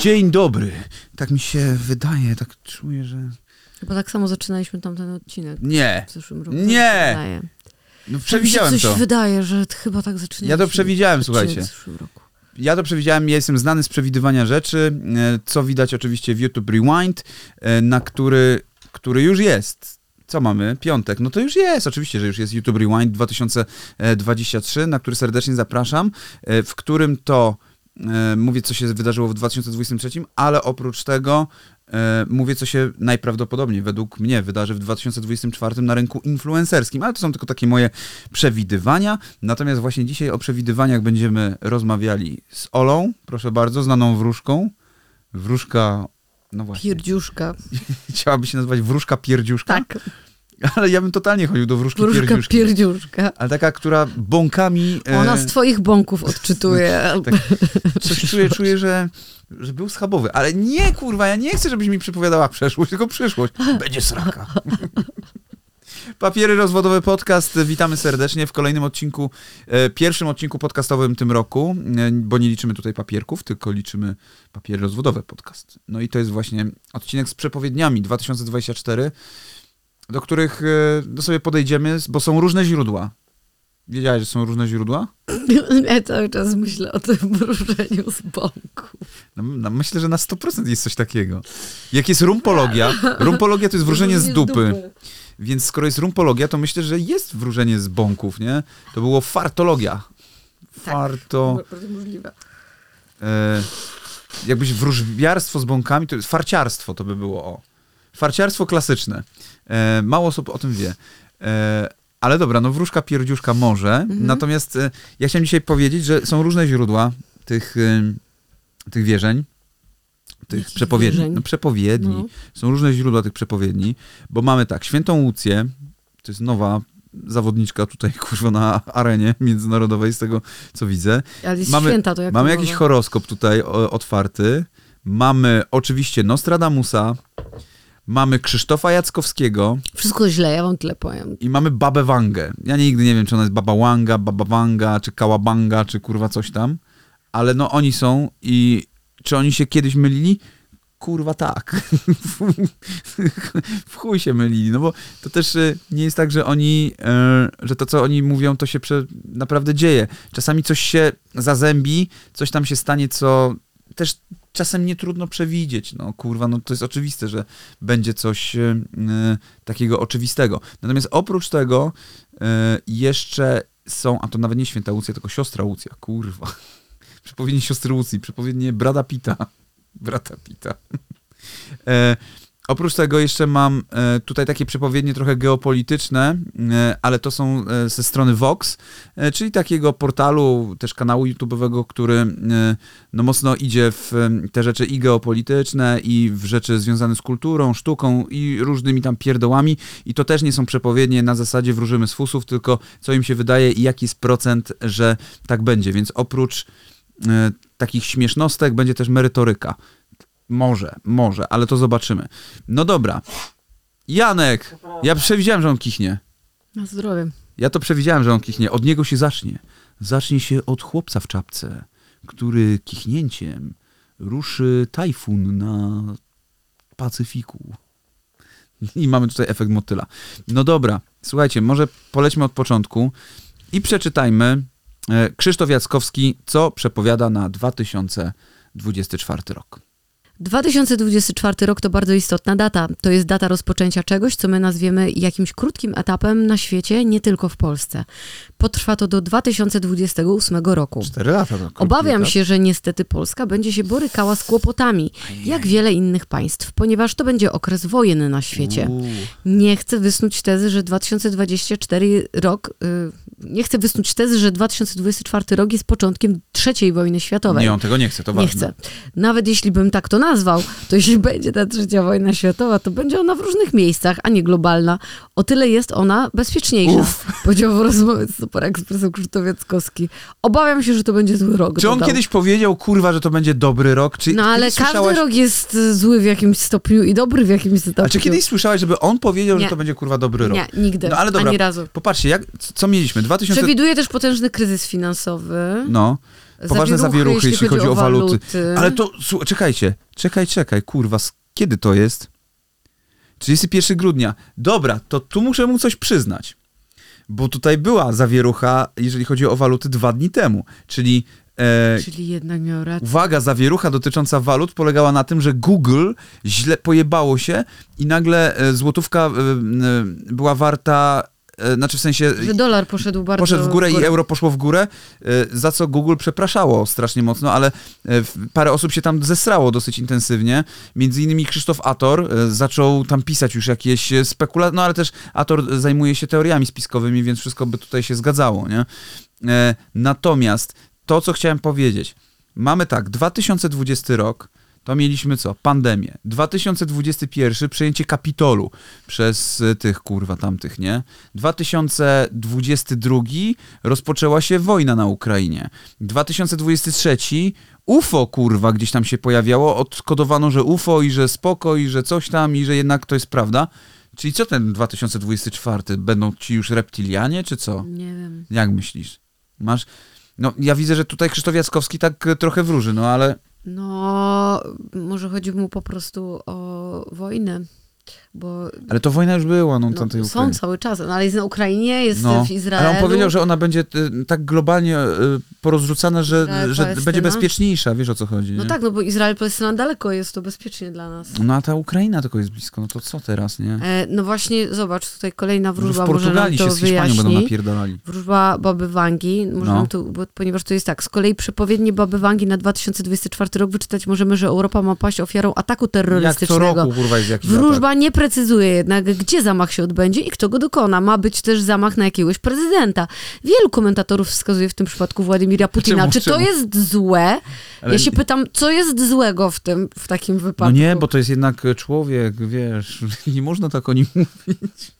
Dzień dobry. Tak mi się wydaje, tak czuję, że... Chyba tak samo zaczynaliśmy tamten odcinek Nie, w zeszłym roku. Nie! Tak no Tak przewidziałem mi się coś to. wydaje, że chyba tak zaczynaliśmy. Ja to przewidziałem, słuchajcie. w zeszłym roku. Ja to przewidziałem, ja jestem znany z przewidywania rzeczy, e, co widać oczywiście w YouTube Rewind, e, na który, który już jest. Co mamy? Piątek. No to już jest, oczywiście, że już jest YouTube Rewind 2023, na który serdecznie zapraszam, e, w którym to e, mówię, co się wydarzyło w 2023, ale oprócz tego e, mówię, co się najprawdopodobniej według mnie wydarzy w 2024 na rynku influencerskim, ale to są tylko takie moje przewidywania. Natomiast właśnie dzisiaj o przewidywaniach będziemy rozmawiali z Olą, proszę bardzo, znaną wróżką. Wróżka, no właśnie, Pierdziuszka. chciałaby się nazywać wróżka pierdziuszka, Tak, ale ja bym totalnie chodził do wróżki wróżka pierdziuszki. pierdziuszka. ale taka, która bąkami... e, Ona z twoich bąków odczytuje. Tak. Coś czuję, czuję, że, że był schabowy. Ale nie, kurwa, ja nie chcę, żebyś mi przypowiadała przeszłość, tylko przyszłość. Będzie sraka. Papiery Rozwodowe Podcast. Witamy serdecznie w kolejnym odcinku, e, pierwszym odcinku podcastowym tym roku, e, bo nie liczymy tutaj papierków, tylko liczymy Papiery Rozwodowe Podcast. No i to jest właśnie odcinek z przepowiedniami 2024, do których no sobie podejdziemy, bo są różne źródła. Wiedziałeś, że są różne źródła? Ja cały czas myślę o tym wróżeniu z bąków. No, no, myślę, że na 100% jest coś takiego. Jak jest rumpologia, rumpologia to jest wróżenie z dupy. Więc skoro jest rumpologia, to myślę, że jest wróżenie z bąków, nie? To było fartologia. Farto... Bardzo możliwe. E, jakbyś wróżbiarstwo z bąkami, to jest farciarstwo to by było, o. Farciarstwo klasyczne. E, mało osób o tym wie. E, ale dobra, no wróżka pierdziuszka może. Natomiast e, ja chciałem dzisiaj powiedzieć, że są różne źródła tych, e, tych wierzeń. Tych Jakich przepowiedni. wierzeń? No, przepowiedni. No. Są różne źródła tych przepowiedni, bo mamy tak, świętą Łucję, to jest nowa zawodniczka tutaj, kurwa, na arenie międzynarodowej, z tego co widzę. Ale jest Mamy- święta, to jak Mamy to jakiś horoskop tutaj o, otwarty. Mamy oczywiście Nostradamusa, mamy Krzysztofa Jackowskiego Wszystko źle, ja wam tyle powiem. i mamy Babę Wangę. Ja nigdy nie wiem, czy ona jest Baba Wanga, Baba Wanga, czy Kałabanga, czy kurwa coś tam, ale no oni są i czy oni się kiedyś mylili? Kurwa tak. w chuj się mylili, no bo to też e, nie jest tak, że oni, e, że to co oni mówią, to się naprawdę dzieje. Czasami coś się zazębi, coś tam się stanie, co też czasem nie trudno przewidzieć. No kurwa, no to jest oczywiste, że będzie coś e, takiego oczywistego. Natomiast oprócz tego e, jeszcze są, a to nawet nie święta Łucja, tylko siostra Łucja, kurwa. Przepowiednie siostry Łucji, przepowiednie brata Pita. Brata Pita. E, oprócz tego jeszcze mam e, tutaj takie przepowiednie trochę geopolityczne, e, ale to są e, ze strony Vox, czyli takiego portalu, też kanału YouTube'owego, który no mocno idzie w te rzeczy i geopolityczne, i w rzeczy związane z kulturą, sztuką i różnymi tam pierdołami. I to też nie są przepowiednie na zasadzie wróżymy z fusów, tylko co im się wydaje i jaki jest procent, że tak będzie. Więc oprócz takich śmiesznostek będzie też merytoryka. Może, może, ale to zobaczymy. No dobra. Janek, ja przewidziałem, że on kichnie. Na zdrowie. Ja to przewidziałem, że on kichnie. Od niego się zacznie. Zacznie się od chłopca w czapce, który kichnięciem ruszy tajfun na Pacyfiku. I mamy tutaj efekt motyla. No dobra, słuchajcie, może polećmy od początku i przeczytajmy e, Krzysztof Jackowski, co przepowiada na 2024 rok. 2024 rok to bardzo istotna data. To jest data rozpoczęcia czegoś, co my nazwiemy jakimś krótkim etapem na świecie, nie tylko w Polsce. Potrwa to do 2028 roku. Cztery lata. Krótki Obawiam etap. się, że niestety Polska będzie się borykała z kłopotami, jak wiele innych państw, ponieważ to będzie okres wojenny na świecie. Nie chcę wysnuć tezy, że 2024 rok, y, nie chcę wysnuć tezy, że 2024 rok jest początkiem trzeciej wojny światowej. Nie, on tego nie chce, to Nie ważne. chcę. Nawet jeśli bym tak to nazwał, to jeśli będzie ta trzecia wojna światowa, to będzie ona w różnych miejscach, a nie globalna. O tyle jest ona bezpieczniejsza. Powiedział w rozmowie z Super Expressem Krzysztof Jackowski. Obawiam się, że to będzie zły rok. Czy on dodał. kiedyś powiedział, kurwa, że to będzie dobry rok? Czy No ale kiedyś każdy słyszałaś- rok jest y, zły w jakimś stopniu i dobry w jakimś stopniu. A czy kiedyś słyszałaś, żeby on powiedział, że Nie. to będzie kurwa dobry rok? Nie, nigdy. No ale dobra, Ani razu. popatrzcie, jak, co mieliśmy? 2000... Przewiduje też potężny kryzys finansowy. No. Poważne zawieruchy, jeśli chodzi o waluty. Ale to, słuchaj, czekajcie, czekaj, czekaj, kurwa, kiedy to jest? 31 grudnia. Dobra, to tu muszę mu coś przyznać. Bo tutaj była zawierucha, jeżeli chodzi o waluty, dwa dni temu. Czyli E, Czyli jednak miał rację. Uwaga, zawierucha dotycząca walut polegała na tym, że Google źle pojebało się i nagle e, złotówka e, e, była warta znaczy w sensie... Że dolar poszedł bardzo Poszedł w górę, w górę, i euro poszło w górę, za co Google przepraszało strasznie mocno, ale parę osób się tam zesrało dosyć intensywnie. Między innymi Krzysztof Ator zaczął tam pisać już jakieś spekulacje, no ale też Ator zajmuje się teoriami spiskowymi, więc wszystko by tutaj się zgadzało, nie? Natomiast to, co chciałem powiedzieć. Mamy tak, 2020 rok, to mieliśmy co? Pandemię. 2021 przejęcie Kapitolu przez y, tych kurwa tamtych, nie? 2022 rozpoczęła się wojna na Ukrainie. 2023 UFO kurwa gdzieś tam się pojawiało, odkodowano, że UFO i że spoko i że coś tam i że jednak to jest prawda. Czyli co ten 2024? Będą ci już reptilianie, czy co? Nie wiem. Jak myślisz? Masz... No, ja widzę, że tutaj Krzysztof Jackowski tak trochę wróży, no ale... No, może chodzi mu po prostu o wojnę. Bo, ale to wojna już była, no, no tamtej Są Ukrainie. cały czas, no, ale jest na Ukrainie, jest no, w Izraelu. Ale on powiedział, że ona będzie y, tak globalnie y, porozrzucana, że, że będzie bezpieczniejsza, wiesz o co chodzi. No nie? tak, no bo Izrael, Palestyna daleko jest, to bezpiecznie dla nas. No a ta Ukraina tylko jest blisko, no to co teraz, nie? E, no właśnie, zobacz, tutaj kolejna wróżba, no w Portugalii może nam to się z Hiszpanią będą napierdalali. Wróżba Baby Wangi, no. tu, bo, ponieważ to jest tak, z kolei przepowiednie Baby Wangi na 2024 rok wyczytać możemy, że Europa ma paść ofiarą ataku terrorystycznego. Jak co roku, kurwa, jest jakiś Wróżba nie precyzuje jednak, gdzie zamach się odbędzie i kto go dokona. Ma być też zamach na jakiegoś prezydenta. Wielu komentatorów wskazuje w tym przypadku Władimira Putina. Czemu? Czy to Czemu? jest złe? Ale... Ja się pytam, co jest złego w tym, w takim wypadku? No nie, bo to jest jednak człowiek, wiesz, nie można tak o nim mówić.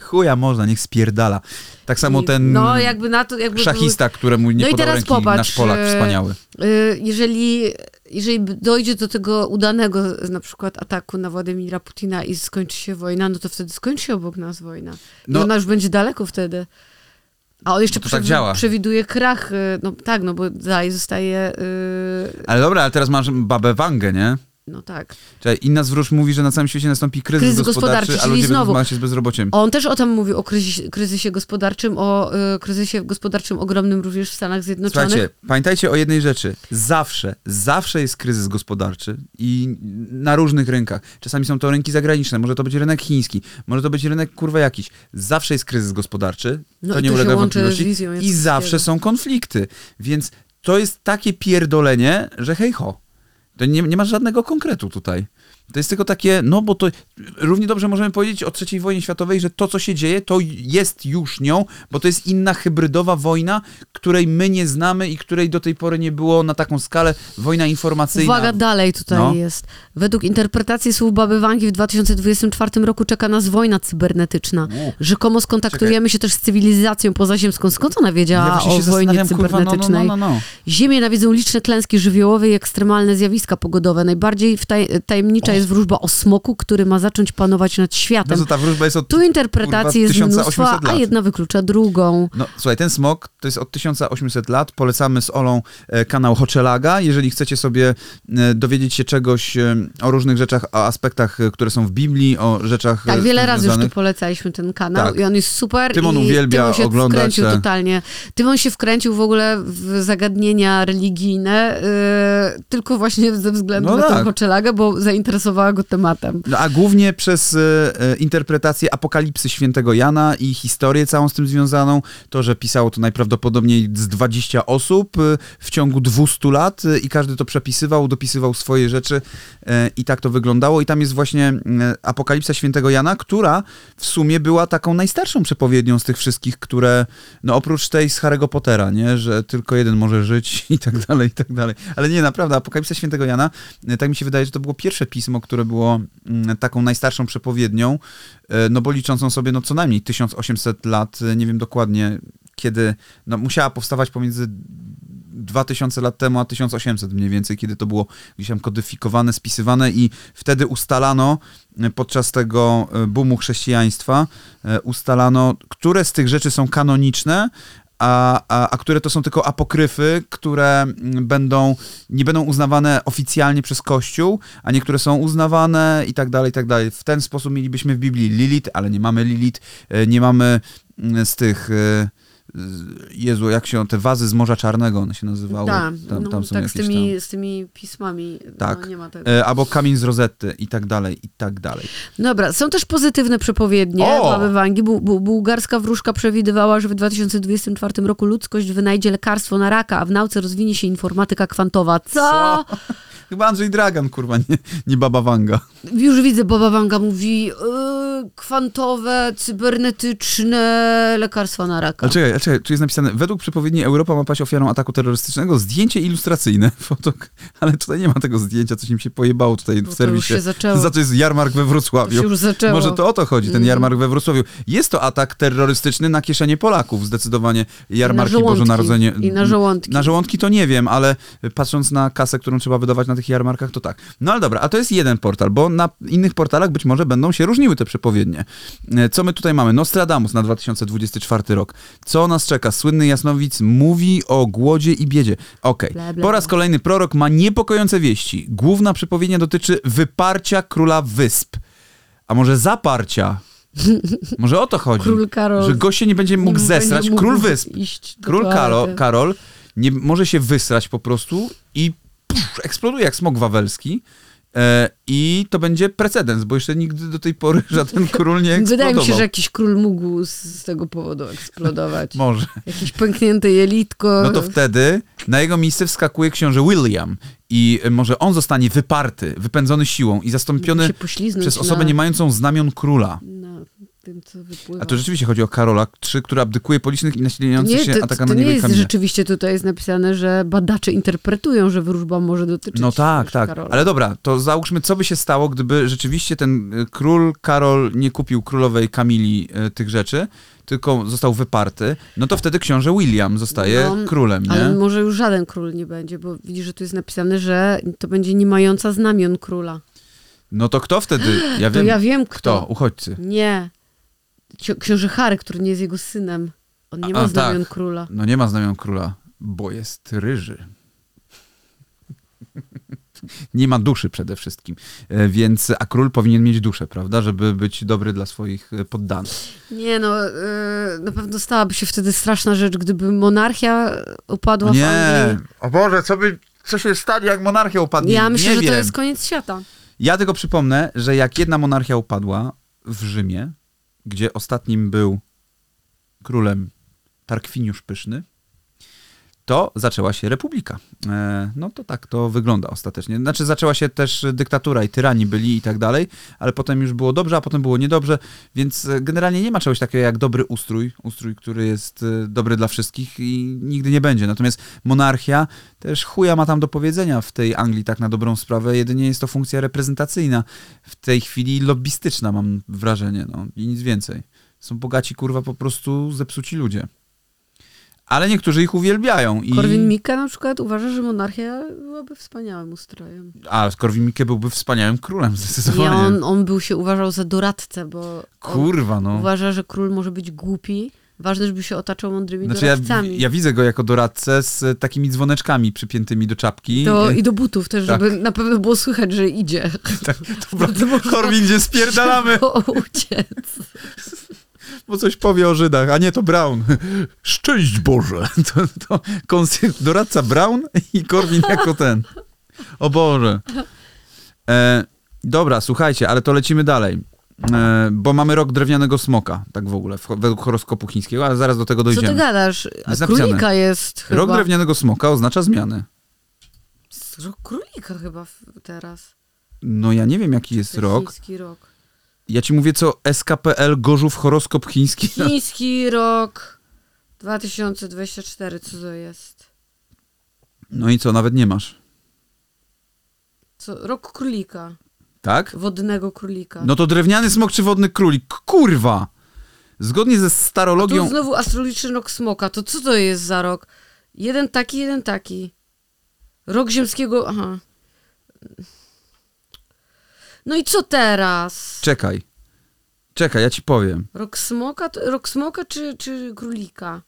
Chuja można, niech spierdala. Tak samo ten no, jakby na to, jakby szachista, któremu nie no podał ręki popatrz, nasz Polak wspaniały. Y, jeżeli, jeżeli dojdzie do tego udanego na przykład ataku na Władimira Putina i skończy się wojna, no to wtedy skończy się obok nas wojna. I no, ona już będzie daleko wtedy. A on jeszcze no tak działa. przewiduje krach. Y, no tak, no bo dalej zostaje... Yy... Ale dobra, ale teraz masz babę Wangę, nie? No tak. Czyli inna z wróż mówi, że na całym świecie nastąpi kryzys, kryzys gospodarczy, gospodarczy, a ludzie znowu, będą się z bezrobociem. On też o tym mówił, o kryzysie, kryzysie gospodarczym, o y, kryzysie gospodarczym ogromnym również w Stanach Zjednoczonych. Słuchajcie, pamiętajcie o jednej rzeczy. Zawsze, zawsze jest kryzys gospodarczy i na różnych rynkach. Czasami są to rynki zagraniczne, może to być rynek chiński, może to być rynek kurwa jakiś. Zawsze jest kryzys gospodarczy, no to nie to ulega wątpliwości. I zawsze są konflikty. Więc to jest takie pierdolenie, że hej ho. To nie, nie ma żadnego konkretu tutaj. To jest tylko takie, no bo to równie dobrze możemy powiedzieć o III wojnie światowej, że to, co się dzieje, to jest już nią, bo to jest inna hybrydowa wojna, której my nie znamy i której do tej pory nie było na taką skalę. Wojna informacyjna. Uwaga, dalej tutaj no. jest. Według interpretacji słów Baby Wangi w 2024 roku czeka nas wojna cybernetyczna. U. Rzekomo skontaktujemy Czekaj. się też z cywilizacją pozaziemską. Skąd ona wiedziała ja o wojnie cybernetycznej? Kurwa, no, no, no, no, Ziemię nawiedzą liczne klęski żywiołowe i ekstremalne zjawiska pogodowe. Najbardziej tajemnicza jest wróżba o smoku, który ma zacząć panować nad światem. No ta wróżba jest od Tu interpretacji jest mnóstwo, a jedna wyklucza drugą. No słuchaj, ten smok to jest od 1800 lat. Polecamy z Olą e, kanał Hoczelaga. Jeżeli chcecie sobie e, dowiedzieć się czegoś e, o różnych rzeczach, o aspektach, które są w Biblii, o rzeczach Tak, wiele razy już tu polecaliśmy ten kanał tak. i on jest super. Tymon uwielbia Tymon się oglądać. wkręcił totalnie. Tymon się wkręcił w ogóle w zagadnienia religijne, yy, tylko właśnie ze względu no na tak. Hoczelaga, bo zainteresowała go tematem. No, a głównie przez e, interpretację apokalipsy świętego Jana i historię całą z tym związaną. To, że pisało to najprawdopodobniej z 20 osób e, w ciągu 200 lat e, i każdy to przepisywał, dopisywał swoje rzeczy e, i tak to wyglądało. I tam jest właśnie e, apokalipsa świętego Jana, która w sumie była taką najstarszą przepowiednią z tych wszystkich, które, no oprócz tej z Harry'ego Pottera, nie, że tylko jeden może żyć i tak dalej, i tak dalej. Ale nie, naprawdę, apokalipsa świętego Jana, e, tak mi się wydaje, że to było pierwsze pismo, które było mm, taką najstarszą przepowiednią, e, no bo liczącą sobie no co najmniej 1800 lat, e, nie wiem dokładnie kiedy, no musiała powstawać pomiędzy 2000 lat temu, a 1800 mniej więcej, kiedy to było gdzieś tam kodyfikowane, spisywane i wtedy ustalano e, podczas tego boomu chrześcijaństwa, ustalano, które z tych rzeczy są kanoniczne, a, a, a które to są tylko apokryfy, które mm, będą, nie będą uznawane oficjalnie przez Kościół, a niektóre są uznawane i tak dalej, i tak dalej. W ten sposób mielibyśmy w Biblii Lilith, ale nie mamy Lilith, e, nie mamy mm, z tych... z- Jezu, jak się te wazy z Morza Czarnego one się nazywały? Tak, tam, no, tam są tak z tymi, tam. z tymi pismami. Tak. No, nie ma tego. E, albo kamień z Rozetty i tak dalej, i tak dalej. Dobra, są też pozytywne przepowiednie! Baby Wangi. Bu, bu, bułgarska wróżka przewidywała, że w 2024 roku ludzkość wynajdzie lekarstwo na raka, a w nauce rozwinie się informatyka kwantowa. Co? Chyba Andrzej Dragan, kurwa, nie, nie Baba Wanga. Już widzę, Baba Wanga mówi yy, kwantowe, cybernetyczne lekarstwa na raka. Ale czekaj, ale czekaj, tu jest napisane, według przepowiedni Europa ma paść ofiarą ataku terrorystycznego, zdjęcie ilustracyjne. Fotok, ale tutaj nie ma tego zdjęcia, coś im się pojebało tutaj Bo w to serwisie. już się zaczęło. Za to jest jarmark we To Wrocławiu. się już zaczęło. Może to o to chodzi, ten Mhm. jarmark we Wrocławiu. Jest to atak terrorystyczny na kieszenie Polaków, zdecydowanie. Jarmarki żołądki. Bożonarodzenie. I na żołądki. Na żołądki to nie wiem, ale patrząc na kasę, którą trzeba wydawać na tych jarmarkach, to tak. No ale dobra, a to jest jeden portal, bo na innych portalach być może będą się różniły te przepowiednie. E, Co my tutaj mamy? Nostradamus na 2024 rok. Co nas czeka? Słynny jasnowic mówi o głodzie i biedzie. Okej. Bla, Po raz kolejny prorok ma niepokojące wieści. Główna przepowiednia dotyczy wyparcia króla wysp. A może zaparcia? Może o to chodzi. Król Karol Że gość się nie będzie mógł nie zesrać. mógł Król wysp. Król. Karol, Karol nie, może się wysrać po prostu i pff, eksploduje jak smok wawelski. E, I to będzie precedens, bo jeszcze nigdy do tej pory żaden król nie eksplodował. Wydaje mi się, że jakiś król mógł z, tego powodu eksplodować. Może. Jakieś pęknięte jelitko. No to wtedy na jego miejsce wskakuje książę William i e, może on zostanie wyparty, wypędzony siłą i zastąpiony przez osobę na, nie mającą znamion króla. na tym, co wypływa. A to rzeczywiście chodzi o Karola III, który abdykuje po licznych i To nasilających nie, się to, atakach to na nie niego jest rzeczywiście tutaj jest napisane, że badacze interpretują, że wróżba może dotyczyć No tak, tak. Karola. Ale dobra, to załóżmy, co by się stało, gdyby rzeczywiście ten y, król Karol nie kupił królowej Kamili y, tych rzeczy, tylko został wyparty, no to wtedy książę William zostaje No, królem, nie? Ale może już żaden król nie będzie, bo widzisz, że tu jest napisane, że to będzie nie mająca znamion króla. No to kto wtedy? Ja To wiem. ja wiem kto. Kto? Uchodźcy. Nie. Ksi- Książę Harry, który nie jest jego synem. On nie A, ma a, znamion tak. króla. No nie ma znamion króla, bo jest ryży. Nie ma duszy przede wszystkim, E, więc a król powinien mieć duszę, prawda, żeby być dobry dla swoich e, poddanych. Nie no, yy, na pewno stałaby się wtedy straszna rzecz, gdyby monarchia upadła w Nie, Anglii. o Boże, co by, co się stanie, jak monarchia upadnie? Ja myślę, nie że wiem. to jest koniec świata. Ja tylko przypomnę, że jak jedna monarchia upadła w Rzymie, gdzie ostatnim był królem Tarkwiniusz Pyszny, to zaczęła się republika. E, no to tak to wygląda ostatecznie. Znaczy zaczęła się też dyktatura i tyrani byli i tak dalej, ale potem już było dobrze, a potem było niedobrze, więc e, generalnie nie ma czegoś takiego jak dobry ustrój, ustrój, który jest e, dobry dla wszystkich i nigdy nie będzie. Natomiast monarchia też chuja ma tam do powiedzenia w tej Anglii tak na dobrą sprawę, jedynie jest to funkcja reprezentacyjna, w tej chwili lobbystyczna mam wrażenie, no i nic więcej. Są bogaci, kurwa, po prostu zepsuci ludzie. Ale niektórzy ich uwielbiają. I... Korwin Mikke na przykład uważa, że monarchia byłaby wspaniałym ustrojem. A Korwin Mikke byłby wspaniałym królem, zdecydowanie. on, on był się uważał za doradcę, bo Kurwa, no. uważa, że król może być głupi. Ważne, żeby się otaczał mądrymi Znaczy ja, doradcami. ja widzę go jako doradcę z takimi dzwoneczkami przypiętymi do czapki. Do, I do butów też, Tak. żeby na pewno było słychać, że idzie. Tak, dobra, Korwin, gdzie spierdalamy, uciec. Bo coś powie o Żydach, a nie to Brown. Szczęść Boże. To, to konsy- doradca Brown i Korwin jako ten. O Boże. E, dobra, słuchajcie, ale to lecimy dalej. E, bo mamy rok drewnianego smoka, tak w ogóle, w, według horoskopu chińskiego, ale zaraz do tego Co ty dojdziemy. gadasz? Jest królika jest chyba. Rok drewnianego smoka oznacza zmiany. Rok królika chyba teraz. No ja nie wiem, jaki jest Ten rok. Chiński rok. Ja ci mówię, co SKPL Gorzów horoskop chiński. Chiński rok 2024, co to jest? No i co, nawet nie masz. Co? Rok królika. Tak? Wodnego królika. No to drewniany smok czy wodny królik? Kurwa! Zgodnie ze Tu starologią... znowu astrologiczny rok smoka. To co to jest za rok? Jeden taki, jeden taki. Rok ziemskiego... Aha. No i co teraz? Czekaj. Czekaj, ja ci powiem. Rok smoka, rok smoka czy, czy królika?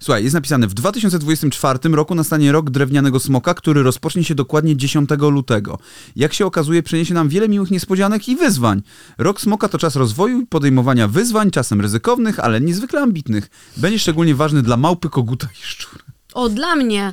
Słuchaj, jest napisane, w 2024 roku nastanie rok drewnianego smoka, który rozpocznie się dokładnie 10 lutego. Jak się okazuje, przyniesie nam wiele miłych niespodzianek i wyzwań. Rok smoka to czas rozwoju i podejmowania wyzwań, czasem ryzykownych, ale niezwykle ambitnych. Będzie szczególnie ważny dla małpy, koguta i szczura. O, dla mnie.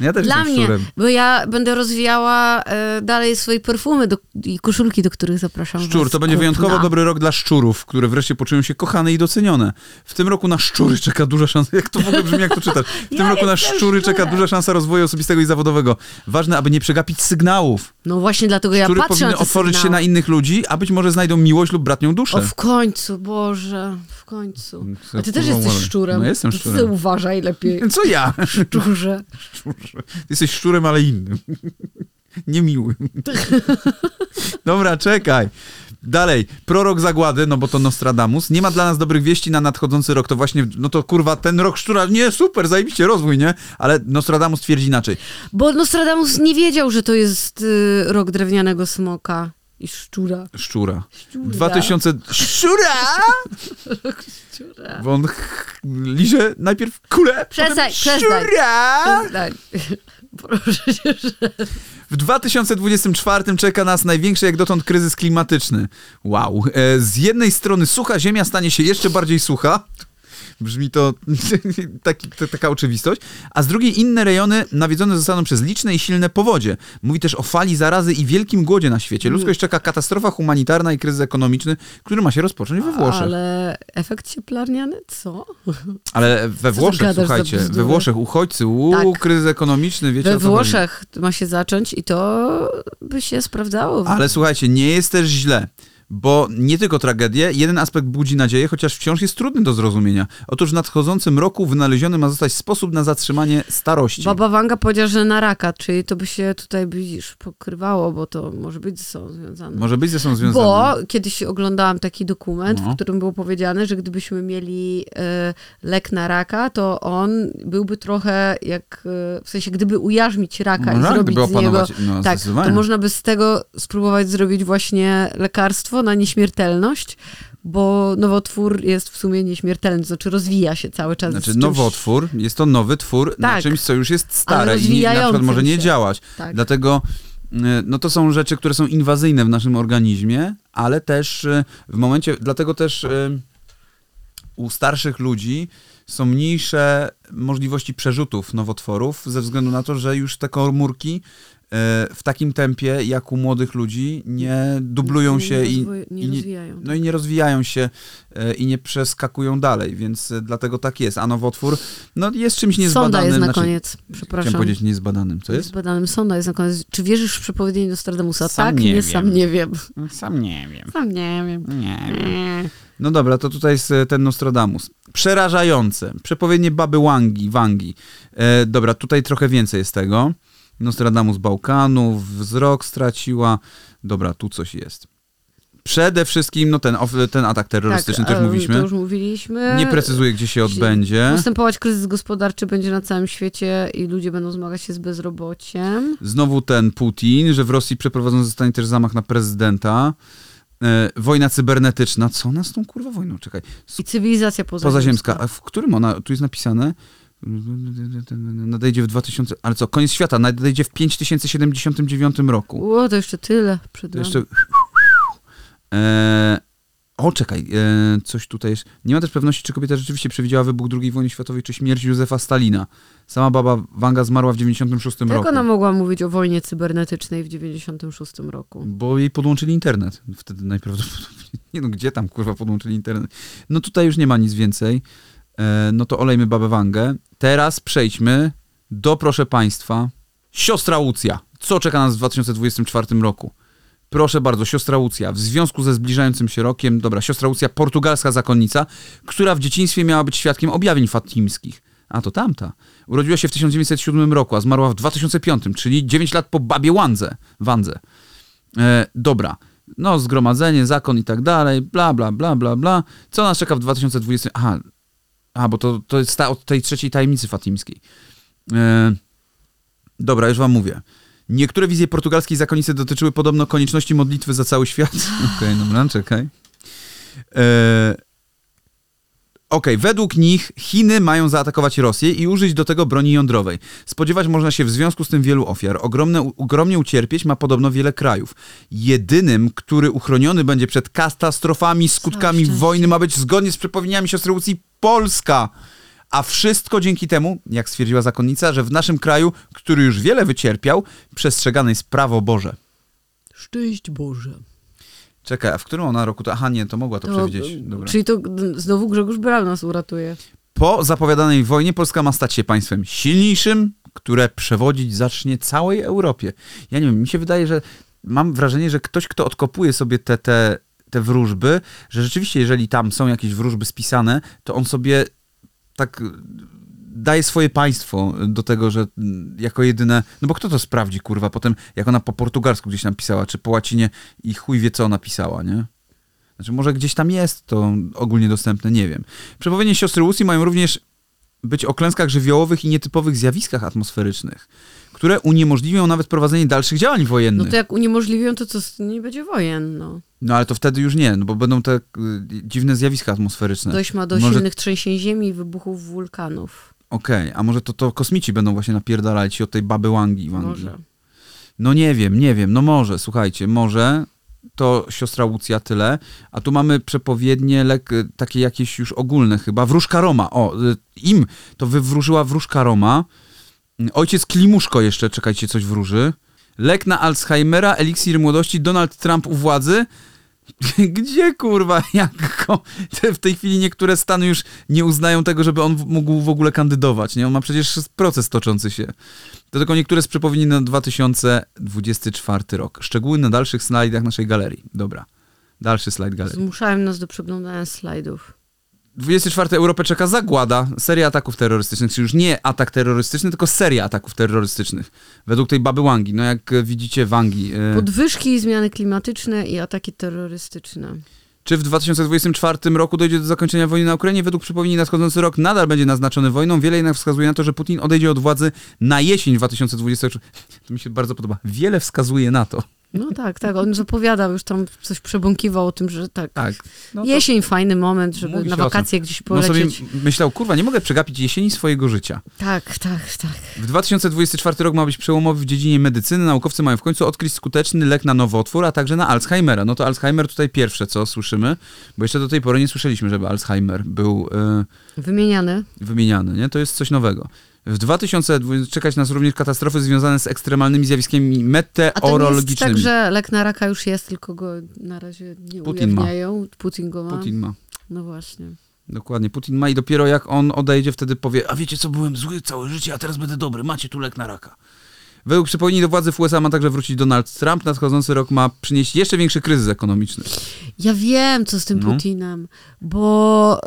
Ja też Dla mnie, szczurem. bo ja będę rozwijała e, dalej swoje perfumy do, i koszulki, do których zapraszam Szczur, was to będzie kupna. wyjątkowo dobry rok dla szczurów, które wreszcie poczują się kochane i docenione. W tym roku na szczury czeka duża szansa. Jak to w ogóle brzmi, jak to czytasz? W tym Ja roku na szczury czeka duża szansa rozwoju osobistego i zawodowego. Ważne, aby nie przegapić sygnałów. No właśnie dlatego ja patrzę na te otworzyć się sygnały. na innych ludzi, a być może znajdą miłość lub bratnią duszę. O, w końcu, Boże, w końcu. A ty też jesteś szczurem. No jestem szczurem. Ty uważaj lepiej, Co ja? szczurze. Szczurze. Ty jesteś szczurem, ale innym. Niemiłym. Dobra, czekaj. Dalej, prorok zagłady, no bo to Nostradamus. Nie ma dla nas dobrych wieści na nadchodzący rok. To właśnie, no to kurwa, ten rok szczura, nie, super, zajebiście, rozwój, nie? Ale Nostradamus twierdzi inaczej. Bo Nostradamus nie wiedział, że to jest y, rok drewnianego smoka i szczura. Szczura. Szczura. 2000... Szczura! Szczura. Bo on liże najpierw kulę, Przestań, potem przestań. szczura! Przestań. Proszę cię, że... W 2024 czeka nas największy jak dotąd kryzys klimatyczny. Wow. E, Z jednej strony sucha ziemia stanie się jeszcze bardziej sucha. Brzmi to taki, taka oczywistość. A z drugiej inne rejony nawiedzone zostaną przez liczne i silne powodzie. Mówi też o fali zarazy i wielkim głodzie na świecie. Ludzkość czeka katastrofa humanitarna i kryzys ekonomiczny, który ma się rozpocząć we Włoszech. Ale, Ale efekt cieplarniany? Co? we Włoszech, gadasz za słuchajcie, we? Włoszech uchodźcy, uuu, Tak. kryzys ekonomiczny, wiecie We co. Włoszech ma się zacząć i to by się sprawdzało. Ale słuchajcie, nie jest też źle. Bo nie tylko tragedię, jeden aspekt budzi nadzieję, chociaż wciąż jest trudny do zrozumienia. Otóż w nadchodzącym roku wynaleziony ma zostać sposób na zatrzymanie starości. Baba Wanga powiedziała, że na raka, czyli to by się tutaj, widzisz, pokrywało, bo to może być ze sobą związane. Może być ze sobą związane. Bo kiedyś oglądałam taki dokument, No. w którym było powiedziane, że gdybyśmy mieli e, lek na raka, to on byłby trochę jak, e, w sensie gdyby ujarzmić raka No i tak, zrobić z niego... no, tak, to można by z tego spróbować zrobić właśnie lekarstwo na nieśmiertelność, bo nowotwór jest w sumie nieśmiertelny, to znaczy rozwija się cały czas. Znaczy czymś- nowotwór, jest to nowy twór na Tak. czymś, co już jest stare i nie, na przykład może nie się. działać. Tak. Dlatego y, no to są rzeczy, które są inwazyjne w naszym organizmie, ale też y, w momencie, dlatego też y, u starszych ludzi są mniejsze możliwości przerzutów nowotworów ze względu na to, że już te komórki w takim tempie jak u młodych ludzi nie dublują nie się i, nie i rozwijają. no i nie rozwijają się e, i nie przeskakują dalej, więc e, dlatego tak jest. A nowotwór no, jest czymś niezbadanym. Sonda jest na znaczy, koniec, Chciałem przepraszam. powiedzieć niezbadanym. Co jest? Zbadanym sonda jest na koniec. Czy wierzysz w przepowiednie Nostradamusa? Sam tak? nie nie, sam nie wiem. Sam nie wiem. Sam nie wiem. Nie wiem. Nie. No dobra, to tutaj jest e, ten Nostradamus. Przerażające. Przepowiednie baby Wangi. Wangi. E, dobra, tutaj trochę więcej jest tego. Nostradamus Bałkanów, wzrok straciła. Dobra, tu coś jest. Przede wszystkim, no ten, ten atak terrorystyczny tak, też e, mówiliśmy. To już mówiliśmy. Nie precyzuję, gdzie się odbędzie. Następować kryzys gospodarczy będzie na całym świecie i ludzie będą zmagać się z bezrobociem. Znowu ten Putin, że w Rosji przeprowadzony zostanie też zamach na prezydenta. E, wojna cybernetyczna. Co ona z tą kurwa wojną? Czekaj. I cywilizacja pozaziemska. Pozaziemska. A w którym ona? Tu jest napisane. Nadejdzie w 2000. Ale co? Koniec świata. Nadejdzie w 5079 roku. O, to jeszcze tyle przed To nami. jeszcze. E, o, czekaj. E, coś tutaj jest. Nie ma też pewności, czy kobieta rzeczywiście przewidziała wybuch II wojny światowej, czy śmierć Józefa Stalina. Sama baba Wanga zmarła w 96 Jak roku. ona mogła mówić o wojnie cybernetycznej w 96 roku? Bo jej podłączyli internet. Wtedy najprawdopodobniej. Nie no, gdzie tam kurwa podłączyli internet? No tutaj już nie ma nic więcej. E, no to olejmy babę Wangę. Teraz przejdźmy do, proszę państwa, siostra Łucja. Co czeka nas w 2024 roku? Proszę bardzo, siostra Łucja. W związku ze zbliżającym się rokiem, dobra, siostra Łucja, portugalska zakonnica, która w dzieciństwie miała być świadkiem objawień fatimskich. A to tamta. Urodziła się w 1907 roku, a zmarła w 2005, czyli 9 lat po babie Wandze. Wandze. E, dobra. No, zgromadzenie, zakon i tak dalej, bla, bla, bla, bla, bla. Co nas czeka w 2020? Aha, Aha bo to, to jest ta, od tej trzeciej tajemnicy fatimskiej. E, dobra, już wam mówię. Niektóre wizje portugalskiej zakonnicy dotyczyły podobno konieczności modlitwy za cały świat. Okej, dobra, czekaj. E, Okej, według nich Chiny mają zaatakować Rosję i użyć do tego broni jądrowej. Spodziewać można się w związku z tym wielu ofiar. Ogromne, ogromnie ucierpieć ma podobno wiele krajów. Jedynym, który uchroniony będzie przed katastrofami, skutkami wojny, ma być zgodnie z przepowiedniami siostry Łucji Polska. A wszystko dzięki temu, jak stwierdziła zakonnica, że w naszym kraju, który już wiele wycierpiał, przestrzegane jest prawo Boże. Szczęść Boże. Czekaj, a w którym ona roku to... Aha, nie, to mogła to, przewidzieć. Dobra. Czyli to znowu Grzegorz Bral nas uratuje. Po zapowiadanej wojnie Polska ma stać się państwem silniejszym, które przewodzić zacznie całej Europie. Ja nie wiem, mi się wydaje, że mam wrażenie, że ktoś, kto odkopuje sobie te, te, te wróżby, że rzeczywiście, jeżeli tam są jakieś wróżby spisane, to on sobie tak daje swoje państwo do tego, że mm, jako jedyne, no bo kto to sprawdzi, kurwa, potem jak ona po portugalsku gdzieś napisała, czy po łacinie i chuj wie, co napisała, nie? Znaczy, może gdzieś tam jest to ogólnie dostępne, nie wiem. Przepowiednie siostry Lucy mają również być o klęskach żywiołowych i nietypowych zjawiskach atmosferycznych, które uniemożliwią nawet prowadzenie dalszych działań No wojennych. to jak uniemożliwią, to co, nie będzie wojen, no. No ale to wtedy już nie, no bo będą te y, dziwne zjawiska atmosferyczne. Dojść ma do Może- silnych trzęsień ziemi i wybuchów wulkanów. Okej, a może to, to kosmici będą właśnie napierdalać ci od tej baby Wangi. Może. No nie wiem, nie wiem, no może, słuchajcie, może to siostra Łucja tyle, a tu mamy przepowiednie lek, takie jakieś już ogólne chyba. Wróżka Roma, o, y, im to wywróżyła wróżka Roma. Ojciec Klimuszko jeszcze, czekajcie, coś wróży. Lek na Alzheimera, eliksir młodości, Donald Trump u władzy. Gdzie kurwa, jak go? W tej chwili niektóre stany już nie uznają tego, żeby on mógł w ogóle kandydować. Nie? On ma przecież proces toczący się. To tylko niektóre z przepowiedni na 2024 rok. Szczegóły na dalszych slajdach naszej galerii. Dobra. Dalszy slajd galerii. Zmuszałem nas do przeglądania slajdów. 24 Europę czeka zagłada, seria ataków terrorystycznych, czyli już nie atak terrorystyczny, tylko seria ataków terrorystycznych. Według tej baby Wangi. No jak widzicie Wangi. e, Podwyżki, zmiany klimatyczne i ataki terrorystyczne. Czy w 2024 roku dojdzie do zakończenia wojny na Ukrainie? Według przepowiedni nadchodzący rok nadal będzie naznaczony wojną. Wiele jednak wskazuje na to, że Putin odejdzie od władzy na jesień 2024. To mi się bardzo podoba. Wiele wskazuje na to. No tak, tak, on zapowiadał, już tam coś przebąkiwał o tym, że tak. Tak. No to Jesień fajny moment, żeby na wakacje gdzieś No sobie polecieć. myślał, kurwa, nie mogę przegapić jesieni swojego życia. Tak, tak, tak. W 2024 rok ma być przełomowy w dziedzinie medycyny. Naukowcy mają w końcu odkryć skuteczny lek na nowotwór, a także na Alzheimera. No to Alzheimer tutaj pierwsze, co słyszymy, bo jeszcze do tej pory nie słyszeliśmy, żeby Alzheimer był... e, Wymieniany. wymieniany, nie? To jest coś nowego. W 2020 czekać nas również katastrofy związane z ekstremalnymi zjawiskami A to jest meteorologicznymi. tak, że lek na raka już jest, tylko go na razie nie Putin ma. ujawniają. Putin go ma. Putin ma. No właśnie. Dokładnie, Putin ma i dopiero jak on odejdzie, wtedy powie, a wiecie co, byłem zły całe życie, a teraz będę dobry, macie tu lek na raka. Według przypomnień do władzy w USA ma także wrócić Donald Trump. Nadchodzący rok ma przynieść jeszcze większy kryzys ekonomiczny. Ja wiem, co z tym No. Putinem, bo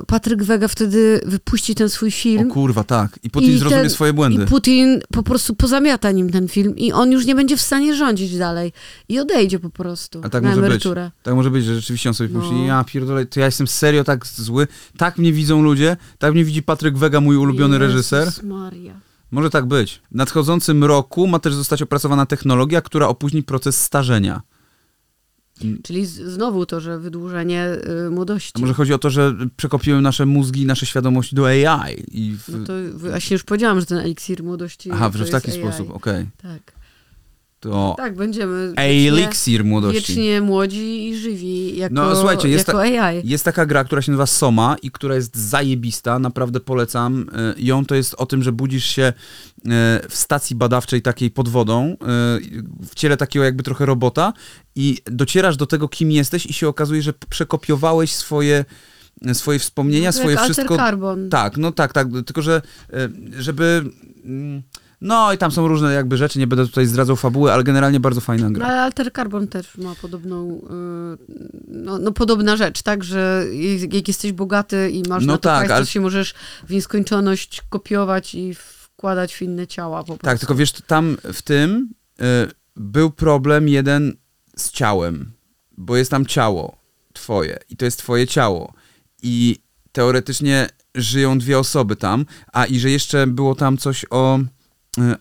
y, Patryk Wega wtedy wypuści ten swój O film kurwa, tak. I Putin I zrozumie ten- swoje błędy. i Putin po prostu pozamiata nim ten film i on już nie będzie w stanie rządzić dalej i odejdzie po prostu A tak na może być. emeryturę. Tak może być, że rzeczywiście on sobie No. pomyśli, ja pierdolę, to ja jestem serio tak zły, tak mnie widzą ludzie, tak mnie widzi Patryk Wega, mój ulubiony Jezus reżyser. Maria. Może tak być. W nadchodzącym roku ma też zostać opracowana technologia, która opóźni proces starzenia. Czyli z, znowu to, że wydłużenie y, młodości. A może chodzi o to, że przekopiują nasze mózgi, nasze świadomości do AI. I w... No to właśnie już powiedziałam, że ten eliksir młodości Aha, w taki AI. sposób, okej. Tak. To tak, będziemy eliksir młodości. wiecznie młodzi i żywi jako, No, słuchajcie, jest jako AI. Jest taka gra, która się nazywa Soma i która jest zajebista, naprawdę polecam y, ją. To jest o tym, że budzisz się y, w stacji badawczej takiej pod wodą, y, w ciele takiego jakby trochę robota i docierasz do tego, kim jesteś i się okazuje, że przekopiowałeś swoje, swoje wspomnienia, No swoje wszystko... Carbon. Tak, no tak, tak, tylko że żeby... No i tam są różne jakby rzeczy, nie będę tutaj zdradzał fabuły, ale generalnie bardzo fajna No, gra. ale Alter Carbon też ma podobną, y, no, no podobna rzecz, tak, że jak jesteś bogaty i masz No na to tak, hajs, ale- się możesz w nieskończoność kopiować i wkładać w inne ciała po prostu. Tak, tylko wiesz, tam w tym y, był problem jeden z ciałem, bo jest tam ciało twoje i to jest twoje ciało i teoretycznie żyją dwie osoby tam, a i że jeszcze było tam coś o,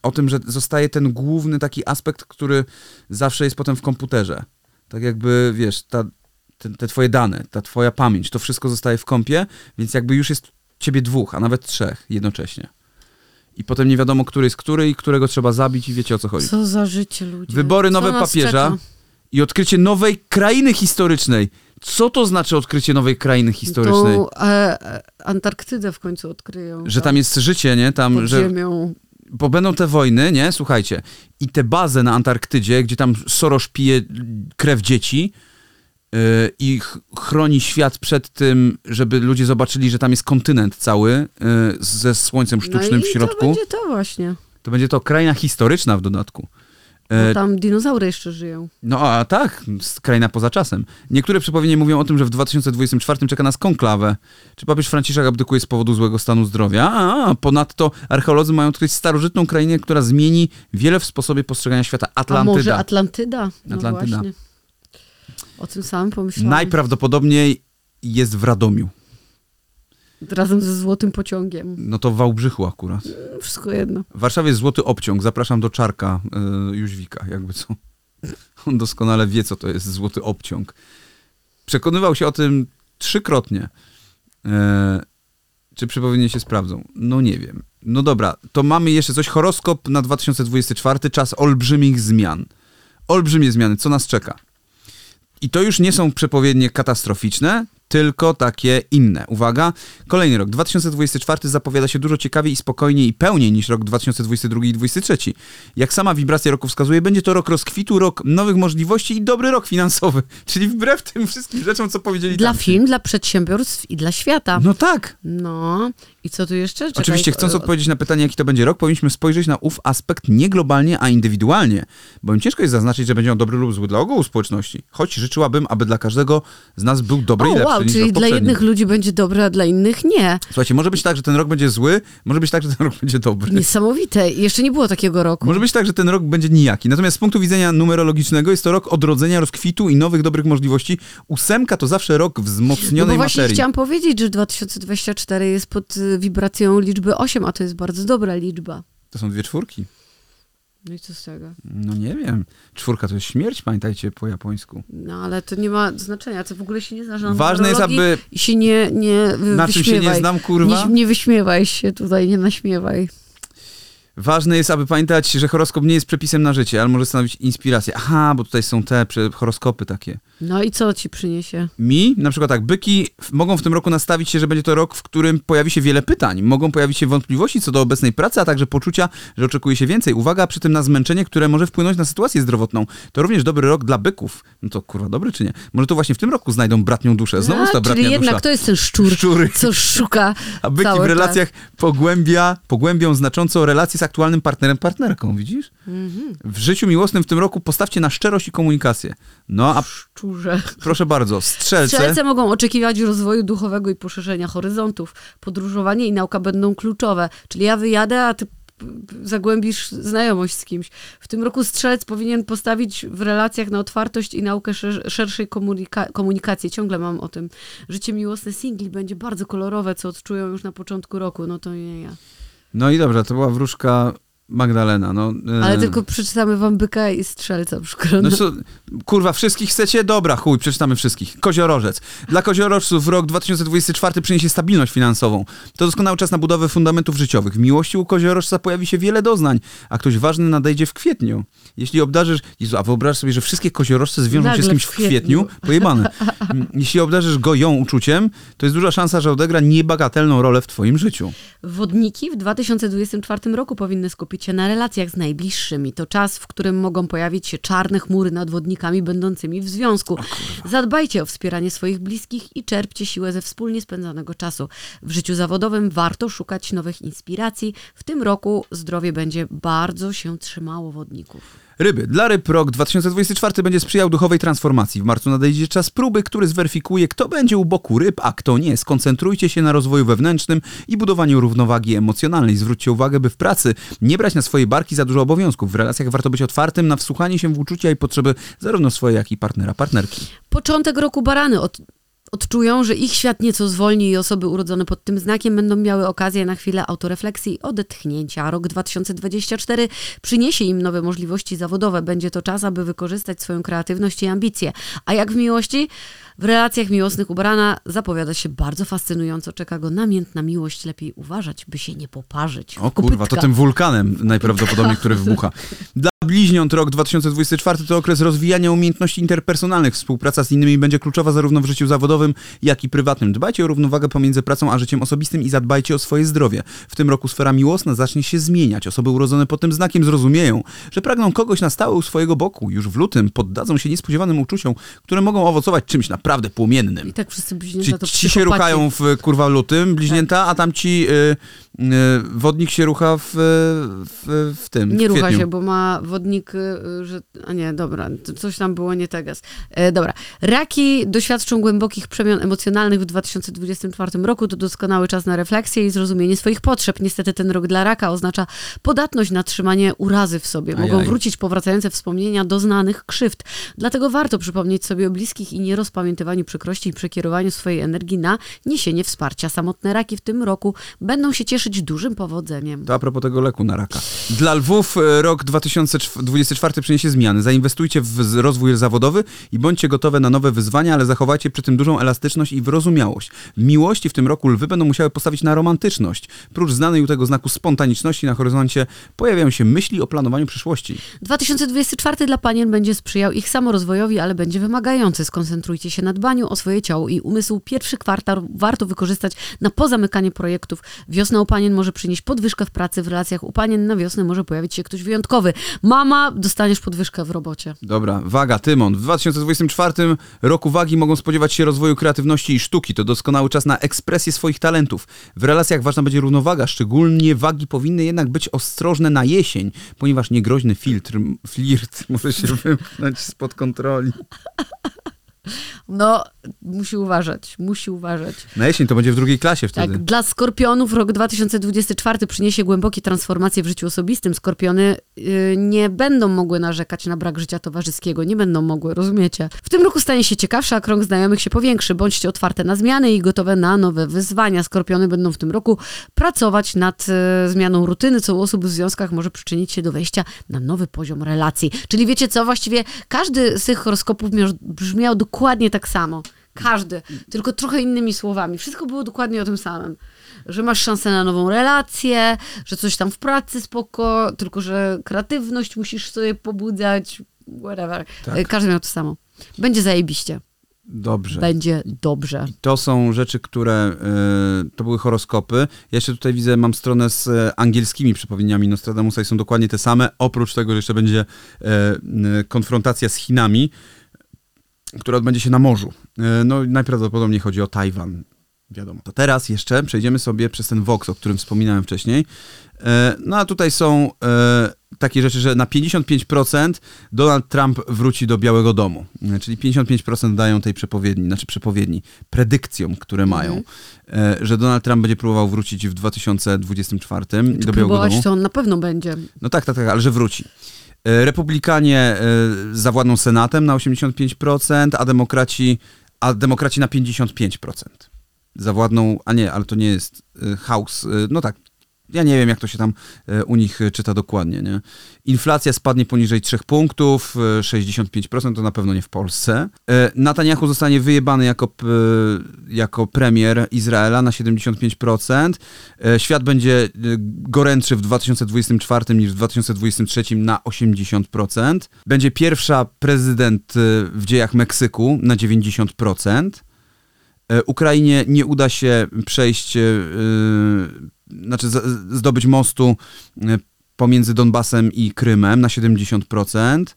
o tym, że zostaje ten główny taki aspekt, który zawsze jest potem w komputerze. Tak jakby, wiesz, ta, te, te twoje dane, ta twoja pamięć, to wszystko zostaje w kompie, więc jakby już jest ciebie dwóch, a nawet trzech jednocześnie. I potem nie wiadomo, który jest który i którego trzeba zabić i wiecie o co chodzi. Co za życie, ludzie. Wybory Co nowe papieża czeka? i odkrycie nowej krainy historycznej. Co to znaczy odkrycie nowej krainy historycznej? Tą e, e, Antarktydę w końcu odkryją. Że tam jest życie, nie? Tam, pod że ziemią. Bo będą te wojny, nie? Słuchajcie. I te bazy na Antarktydzie, gdzie tam Soros pije krew dzieci yy, i ch- chroni świat przed tym, żeby ludzie zobaczyli, że tam jest kontynent cały yy, ze słońcem sztucznym no i w środku. to będzie to właśnie. To będzie to kraina historyczna w dodatku. E, tam dinozaury jeszcze żyją. No a tak, kraina poza czasem. Niektóre przepowiednie mówią o tym, że w 2024 czeka nas konklawę. Czy papież Franciszek abdykuje z powodu złego stanu zdrowia? A, ponadto archeolodzy mają odkryć starożytną krainę, która zmieni wiele w sposobie postrzegania świata. A Atlantyda. może Atlantyda? No Atlantyda. właśnie. O tym samym pomyślałam. Najprawdopodobniej jest w Radomiu. Razem ze złotym pociągiem. No to w Wałbrzychu akurat. Wszystko jedno. W Warszawie jest złoty obciąg. Zapraszam do Czarka y, Jóźwika, jakby co. On doskonale wie, co to jest złoty obciąg. Przekonywał się o tym trzykrotnie. E, czy przepowiednie się sprawdzą? No nie wiem. No dobra, to mamy jeszcze coś. Horoskop na 2024, czas olbrzymich zmian. Olbrzymie zmiany, co nas czeka? I to już nie są przepowiednie katastroficzne, tylko takie inne. Uwaga, kolejny rok, 2024 zapowiada się dużo ciekawiej i spokojniej i pełniej niż rok 2022 i 2023. Jak sama wibracja roku wskazuje, będzie to rok rozkwitu, rok nowych możliwości i dobry rok finansowy. Czyli wbrew tym wszystkim rzeczom, co powiedzieli Dla tamci. firm, dla przedsiębiorstw i dla świata. No tak. No. I co tu jeszcze? Czekaj, Oczywiście, chcąc o- odpowiedzieć na pytanie, jaki to będzie rok, powinniśmy spojrzeć na ów aspekt nie globalnie, a indywidualnie, bowiem ciężko jest zaznaczyć, że będzie on dobry lub zły dla ogółu społeczności. Choć życzyłabym, aby dla każdego z nas był dobry O, i lepszy wow, niż czyli dla jednych ludzi będzie dobre, a dla innych nie. Słuchajcie, może być tak, że ten rok będzie zły, może być tak, że ten rok będzie dobry. Niesamowite. Jeszcze nie było takiego roku. Może być tak, że ten rok będzie nijaki. Natomiast z punktu widzenia numerologicznego jest to rok odrodzenia, rozkwitu i nowych dobrych możliwości. Ósemka to zawsze rok No wzmocnionej bo właśnie materii. chciałam powiedzieć, że 2024 jest pod y, wibracją liczby 8, a to jest bardzo dobra liczba. To są dwie czwórki. No i co z tego? No nie wiem. Czwórka to jest śmierć, pamiętajcie po japońsku. No ale to nie ma znaczenia, to w ogóle się nie znasz na Ważne jest, aby... I się nie, nie Na czym się nie znam, kurwa? Nie, nie wyśmiewaj się tutaj, nie naśmiewaj. Ważne jest, aby pamiętać, że horoskop nie jest przepisem na życie, ale może stanowić inspirację. Aha, bo tutaj są te horoskopy takie. No i co ci przyniesie? Mi, na przykład tak, byki mogą w tym roku nastawić się, że będzie to rok, w którym pojawi się wiele pytań. Mogą pojawić się wątpliwości co do obecnej pracy, a także poczucia, że oczekuje się więcej. Uwaga przy tym na zmęczenie, które może wpłynąć na sytuację zdrowotną. To również dobry rok dla byków. No to kurwa, dobry czy nie? Może to właśnie w tym roku znajdą bratnią duszę. Znowu jest ta a, bratnia czyli jednak dusza. to jest ten szczur, Szczury. co szuka A byki w relacjach pogłębia, pogłębią znacząco relacje z aktualnym partnerem, partnerką, widzisz? Mhm. W życiu miłosnym w tym roku postawcie na szczerość i komunikację. No a. Szczurze. proszę bardzo, strzelce. Strzelce mogą oczekiwać rozwoju duchowego i poszerzenia horyzontów. Podróżowanie i nauka będą kluczowe. Czyli ja wyjadę, a ty zagłębisz znajomość z kimś. W tym roku strzelec powinien postawić w relacjach na otwartość i naukę szer- szerszej komunika- komunikacji. Ciągle mam o tym. Życie miłosne singli będzie bardzo kolorowe, co odczują już na początku roku. No to nie ja. No i dobrze, to była wróżka Magdalena. No, e, Ale tylko przeczytamy wam byka i strzelca przykro. No co, kurwa, wszystkich chcecie? Dobra, chuj, przeczytamy wszystkich. Koziorożec. Dla koziorożców rok 2024 przyniesie stabilność finansową. To doskonały czas na budowę fundamentów życiowych. W miłości u koziorożca pojawi się wiele doznań, a ktoś ważny nadejdzie w kwietniu. Jeśli obdarzysz... Jezu, a wyobraź sobie, że wszystkie koziorożce zwiążą się Nagle z kimś w kwietniu. kwietniu. Pojebane. Jeśli obdarzysz go ją uczuciem, to jest duża szansa, że odegra niebagatelną rolę w twoim życiu. Wodniki w 2024 roku powinny skupić na relacjach z najbliższymi. To czas, w którym mogą pojawić się czarne chmury nad wodnikami będącymi w związku. Zadbajcie o wspieranie swoich bliskich i czerpcie siłę ze wspólnie spędzanego czasu. W życiu zawodowym warto szukać nowych inspiracji. W tym roku zdrowie będzie bardzo się trzymało wodników. Ryby. Dla ryb rok 2024 będzie sprzyjał duchowej transformacji. W marcu nadejdzie czas próby, który zweryfikuje, kto będzie u boku ryb, a kto nie. Skoncentrujcie się na rozwoju wewnętrznym i budowaniu równowagi emocjonalnej. Zwróćcie uwagę, by w pracy nie brać na swoje barki za dużo obowiązków. W relacjach warto być otwartym na wsłuchanie się w uczucia i potrzeby zarówno swoje, jak i partnera, partnerki. Początek roku barany od, odczują, że ich świat nieco zwolni i osoby urodzone pod tym znakiem będą miały okazję na chwilę autorefleksji i odetchnięcia. Rok 2024 przyniesie im nowe możliwości zawodowe. Będzie to czas, aby wykorzystać swoją kreatywność i ambicje. A jak w miłości? W relacjach miłosnych ubrana zapowiada się bardzo fascynująco. Czeka go namiętna miłość. Lepiej uważać, by się nie poparzyć. O kurwa, to tym wulkanem najprawdopodobniej, który wybucha. Dla bliźniąt rok 2024 to okres rozwijania umiejętności interpersonalnych. Współpraca z innymi będzie kluczowa zarówno w życiu zawodowym, jak i prywatnym. Dbajcie o równowagę pomiędzy pracą a życiem osobistym i zadbajcie o swoje zdrowie. W tym roku sfera miłosna zacznie się zmieniać. Osoby urodzone pod tym znakiem zrozumieją, że pragną kogoś na stałe u swojego boku. Już w lutym poddadzą się niespodziewanym uczuciom, które mogą owocować czymś naprawdę płomiennym. I tak wszyscy bliźnięta to ci się ruchają w kurwa lutym, bliźnięta, a tam ci y, y, wodnik się rucha w, w, w tym. Nie w rucha się, bo ma wodnik, że... A nie, dobra, coś tam było nie teges. E, dobra. Raki doświadczą głębokich przemian emocjonalnych w 2024 roku. To doskonały czas na refleksję i zrozumienie swoich potrzeb. Niestety ten rok dla raka oznacza podatność na trzymanie urazy w sobie. Mogą Ajaj. wrócić powracające wspomnienia doznanych krzywd. Dlatego warto przypomnieć sobie o bliskich i nie rozpamiętywaniu przykrości i przekierowaniu swojej energii na niesienie wsparcia. Samotne raki w tym roku będą się cieszyć dużym powodzeniem. To a propos tego leku na raka. Dla lwów e, rok 2024 przyniesie zmiany. Zainwestujcie w rozwój zawodowy i bądźcie gotowe na nowe wyzwania, ale zachowajcie przy tym dużą elastyczność i wyrozumiałość. Miłości w tym roku lwy będą musiały postawić na romantyczność. Prócz znanej u tego znaku spontaniczności na horyzoncie pojawiają się myśli o planowaniu przyszłości. 2024 dla panien będzie sprzyjał ich samorozwojowi, ale będzie wymagający. Skoncentrujcie się na dbaniu o swoje ciało i umysł. Pierwszy kwartał warto wykorzystać na pozamykanie projektów. Wiosna u panien może przynieść podwyżkę w pracy, w relacjach u panien na wiosnę może pojawić się ktoś wyjątkowy. Mama, dostaniesz podwyżkę w robocie. Dobra, waga, Tymon. W 2024 roku wagi mogą spodziewać się rozwoju kreatywności i sztuki. To doskonały czas na ekspresję swoich talentów. W relacjach ważna będzie równowaga, szczególnie wagi powinny jednak być ostrożne na jesień, ponieważ niegroźny filtr, flirt może się wymknąć spod kontroli. No, musi uważać, musi uważać. Na jesień to będzie w drugiej klasie wtedy. Tak, dla skorpionów rok 2024 przyniesie głębokie transformacje w życiu osobistym. Skorpiony y, nie będą mogły narzekać na brak życia towarzyskiego, nie będą mogły, rozumiecie? W tym roku stanie się ciekawsza, a krąg znajomych się powiększy. Bądźcie otwarte na zmiany i gotowe na nowe wyzwania. Skorpiony będą w tym roku pracować nad y, zmianą rutyny, co u osób w związkach może przyczynić się do wejścia na nowy poziom relacji. Czyli wiecie co, właściwie każdy z tych horoskopów miał, brzmiał dokładnie tak samo. Każdy, tylko trochę innymi słowami. Wszystko było dokładnie o tym samym. Że masz szansę na nową relację, że coś tam w pracy spoko, tylko że kreatywność musisz sobie pobudzać, whatever. Tak. E, Każdy miał to samo. Będzie zajebiście. Dobrze. Będzie dobrze. To są rzeczy, które y, to były horoskopy. Ja jeszcze tutaj widzę, mam stronę z e, angielskimi przepowiedniami Nostradamusa i są dokładnie te same. Oprócz tego, że jeszcze będzie e, konfrontacja z Chinami, która odbędzie się na morzu. E, no najprawdopodobniej chodzi o Tajwan. Wiadomo. To teraz jeszcze przejdziemy sobie przez ten Vox, o którym wspominałem wcześniej. E, no a tutaj są e, takie rzeczy, że na 55% Donald Trump wróci do Białego Domu. Czyli 55% dają tej przepowiedni, znaczy przepowiedni, predykcjom, które mają, e, że Donald Trump będzie próbował wrócić w 2024 do Białego Domu. To on na pewno będzie. No tak, tak, tak, ale że wróci. E, Republikanie e, zawładną Senatem na 85%, a demokraci, a demokraci na 55%. Zawładną, a nie, ale to nie jest House, e, no tak, ja nie wiem, jak to się tam e, u nich e, czyta dokładnie, nie? Inflacja spadnie poniżej 3 punktów, e, 65% to na pewno nie w Polsce. E, Netanyahu zostanie wyjebany jako, jako premier Izraela na 75%. E, Świat będzie e, gorętszy w 2024 niż w 2023 na 80%. Będzie pierwsza prezydent e, w dziejach Meksyku na 90%. E, Ukrainie nie uda się przejść, e, e, znaczy zdobyć mostu pomiędzy Donbasem i Krymem na 70%.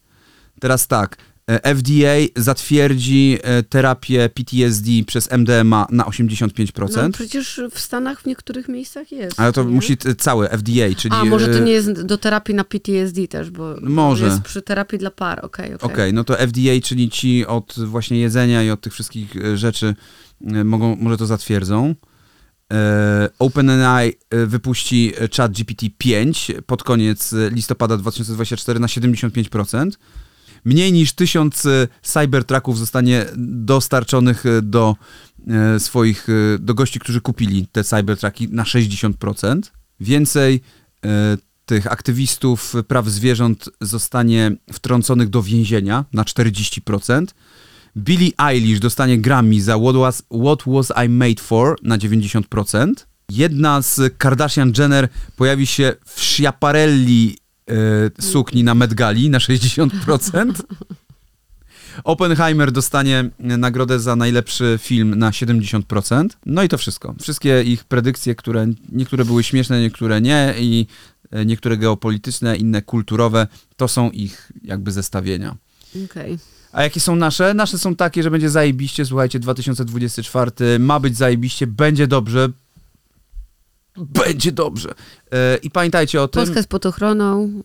Teraz tak, FDA zatwierdzi terapię PTSD przez MDMA na 85%. No, przecież w Stanach w niektórych miejscach jest. Ale to nie? musi całe FDA, czyli... A, może to nie jest do terapii na PTSD też, bo Może. jest przy terapii dla par, okej, okej. Okej, no to FDA, czyli ci od właśnie jedzenia i od tych wszystkich rzeczy mogą, może to zatwierdzą. E, OpenAI e, wypuści e, chat GPT-5 pod koniec e, listopada 2024 na 75%. Mniej niż tysiąc e, Cybertrucków zostanie dostarczonych e, do e, swoich, e, do gości, którzy kupili te Cybertrucki na 60%. Więcej e, tych aktywistów praw zwierząt zostanie wtrąconych do więzienia na 40%. Billie Eilish dostanie Grammy za What Was, What Was I Made For na 90%. Jedna z Kardashian Jenner pojawi się w Schiaparelli e, sukni na Met Gali na 60%. Oppenheimer dostanie nagrodę za najlepszy film na 70%. No i to wszystko. Wszystkie ich predykcje, które niektóre były śmieszne, niektóre nie i e, niektóre geopolityczne, inne kulturowe, to są ich jakby zestawienia. Okej. A jakie są nasze? Nasze są takie, że będzie zajebiście, słuchajcie, 2024 ma być zajebiście, będzie dobrze. Będzie dobrze. E, I pamiętajcie o tym. Polska jest pod ochroną,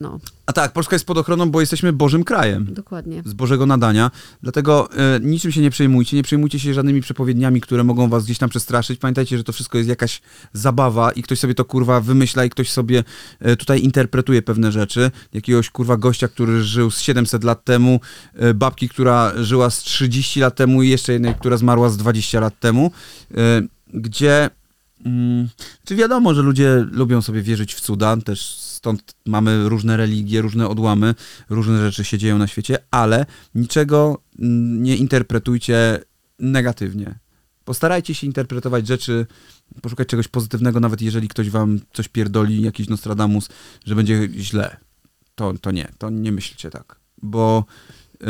no, A tak, Polska jest pod ochroną, bo jesteśmy Bożym krajem. dokładnie. z Bożego nadania. Dlatego e, niczym się nie przejmujcie, nie przejmujcie się żadnymi przepowiedniami, które mogą was gdzieś tam przestraszyć. Pamiętajcie, że to wszystko jest jakaś zabawa i ktoś sobie to kurwa wymyśla i ktoś sobie e, tutaj interpretuje pewne rzeczy. Jakiegoś kurwa gościa, który żył z 700 lat temu, e, babki, która żyła z 30 lat temu i jeszcze jednej, która zmarła z 20 lat temu, gdzie Mm, czy wiadomo, że ludzie lubią sobie wierzyć w cuda, też stąd mamy różne religie, różne odłamy, różne rzeczy się dzieją na świecie, ale niczego nie interpretujcie negatywnie. Postarajcie się interpretować rzeczy, poszukać czegoś pozytywnego, nawet jeżeli ktoś wam coś pierdoli, jakiś Nostradamus, że będzie źle. To, to nie, to nie myślcie tak, bo y,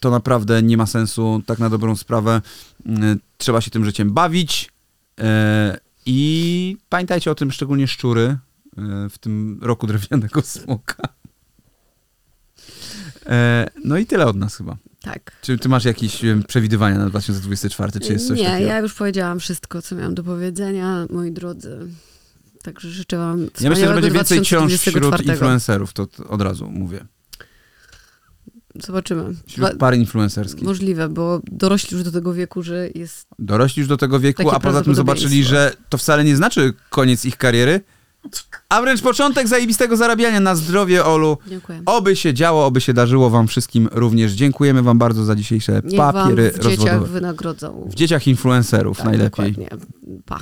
to naprawdę nie ma sensu, tak na dobrą sprawę. Y, trzeba się tym życiem bawić, E, I pamiętajcie o tym, szczególnie szczury w tym roku drewnianego smoka. E, No i tyle od nas chyba. Tak. Czy ty masz jakieś przewidywania na 2024, czy jest coś Nie, takiego? ja już powiedziałam wszystko, co miałam do powiedzenia, moi drodzy. Także życzę wam Ja myślę, że będzie więcej książ wśród 2024. influencerów, to od razu mówię. Zobaczymy. Wśród par influencerskich. Możliwe, bo dorośli już do tego wieku, że jest... Dorośli już do tego wieku, a poza tym zobaczyli, że to wcale nie znaczy koniec ich kariery, a wręcz początek zajebistego zarabiania na zdrowie, Olu. Dziękuję. Oby się działo, oby się darzyło wam wszystkim również. Dziękujemy wam bardzo za dzisiejsze Niech wam papiery w dzieciach rozwodowe. wynagrodzą. W dzieciach influencerów Tak, najlepiej. Dokładnie. Pa.